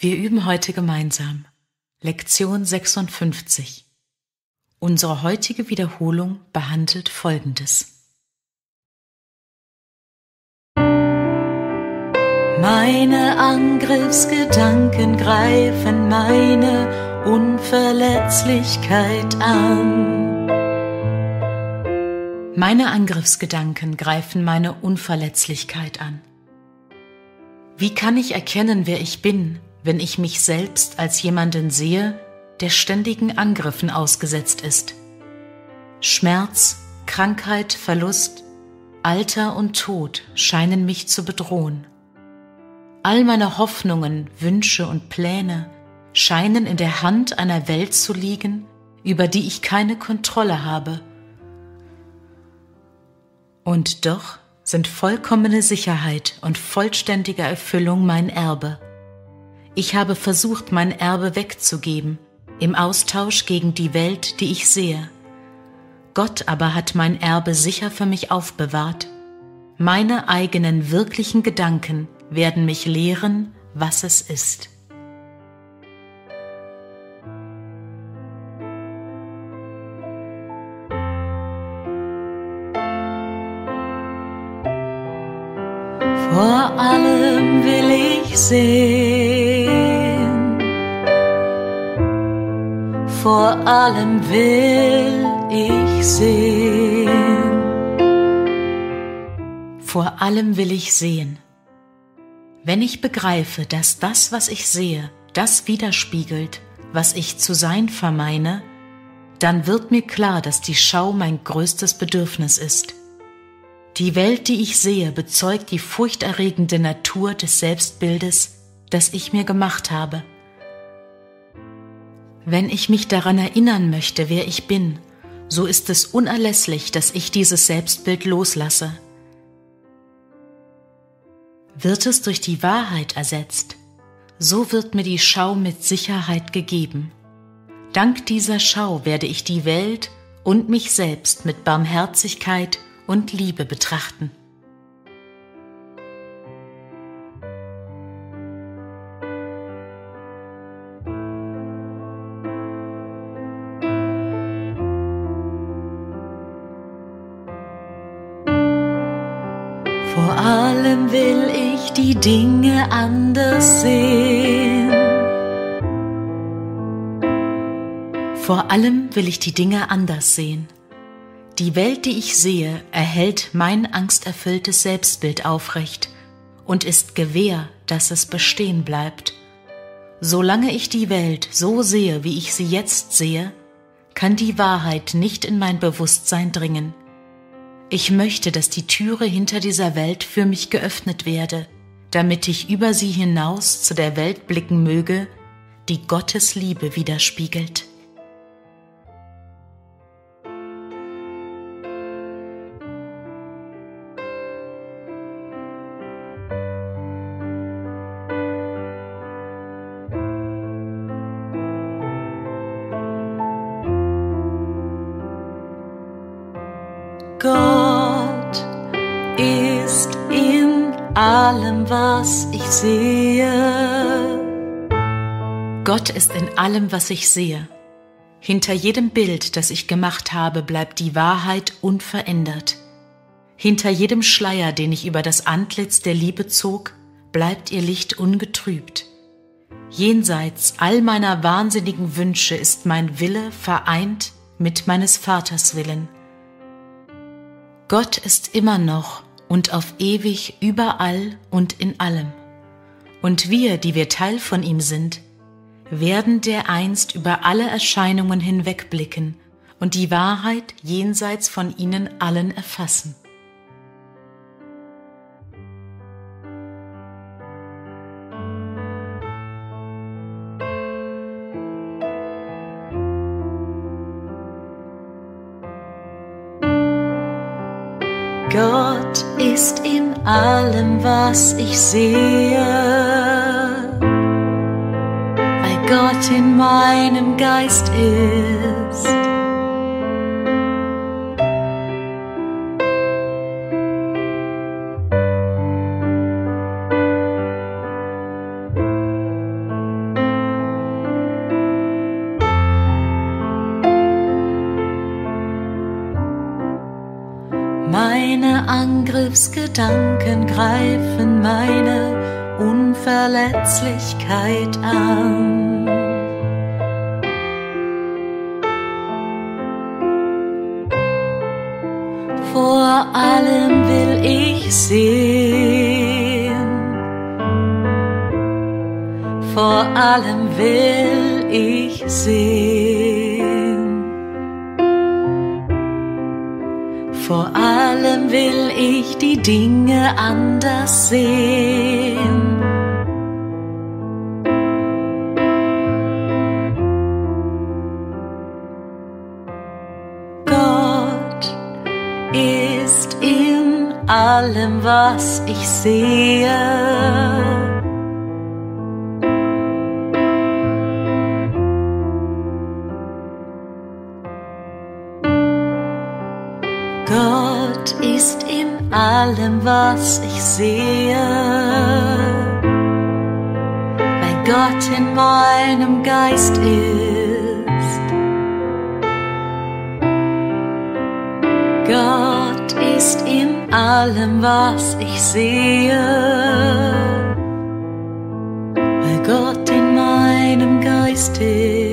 Wir üben heute gemeinsam Lektion 56. Unsere heutige Wiederholung behandelt Folgendes. Meine Angriffsgedanken greifen meine Unverletzlichkeit an. Meine Angriffsgedanken greifen meine Unverletzlichkeit an. Wie kann ich erkennen, wer ich bin, wenn ich mich selbst als jemanden sehe, der ständigen Angriffen ausgesetzt ist? Schmerz, Krankheit, Verlust, Alter und Tod scheinen mich zu bedrohen. All meine Hoffnungen, Wünsche und Pläne scheinen in der Hand einer Welt zu liegen, über die ich keine Kontrolle habe. Und doch sind vollkommene Sicherheit und vollständige Erfüllung mein Erbe. Ich habe versucht, mein Erbe wegzugeben, im Austausch gegen die Welt, die ich sehe. Gott aber hat mein Erbe sicher für mich aufbewahrt. Meine eigenen wirklichen Gedanken werden mich lehren, was es ist. Vor allem will ich sehen, vor allem will ich sehen, vor allem will ich sehen. Wenn ich begreife, dass das, was ich sehe, das widerspiegelt, was ich zu sein vermeine, dann wird mir klar, dass die Schau mein größtes Bedürfnis ist. Die Welt, die ich sehe, bezeugt die furchterregende Natur des Selbstbildes, das ich mir gemacht habe. Wenn ich mich daran erinnern möchte, wer ich bin, so ist es unerlässlich, dass ich dieses Selbstbild loslasse. Wird es durch die Wahrheit ersetzt, so wird mir die Schau mit Sicherheit gegeben. Dank dieser Schau werde ich die Welt und mich selbst mit Barmherzigkeit und Liebe betrachten. Vor allem will ich die Dinge anders sehen. Vor allem will ich die Dinge anders sehen. Die Welt, die ich sehe, erhält mein angsterfülltes Selbstbild aufrecht und ist Gewähr, dass es bestehen bleibt. Solange ich die Welt so sehe, wie ich sie jetzt sehe, kann die Wahrheit nicht in mein Bewusstsein dringen. Ich möchte, dass die Türe hinter dieser Welt für mich geöffnet werde, damit ich über sie hinaus zu der Welt blicken möge, die Gottes Liebe widerspiegelt. Ist in allem, was ich sehe. Gott ist in allem, was ich sehe. Hinter jedem Bild, das ich gemacht habe, bleibt die Wahrheit unverändert. Hinter jedem Schleier, den ich über das Antlitz der Liebe zog, bleibt ihr Licht ungetrübt. Jenseits all meiner wahnsinnigen Wünsche ist mein Wille vereint mit meines Vaters Willen. Gott ist immer noch und auf ewig überall und in allem. Und wir, die wir Teil von ihm sind, werden dereinst über alle Erscheinungen hinwegblicken und die Wahrheit jenseits von ihnen allen erfassen. Gott ist in allem, was ich sehe, weil Gott in meinem Geist ist. Angriffsgedanken greifen meine Unverletzlichkeit an. Vor allem will ich sehen, vor allem will ich sehen. Vor allem will ich die Dinge anders sehen. Gott ist in allem, was ich sehe. ist in allem, was ich sehe. Weil Gott in meinem Geist ist. Gott ist in allem, was ich sehe. Weil Gott in meinem Geist ist.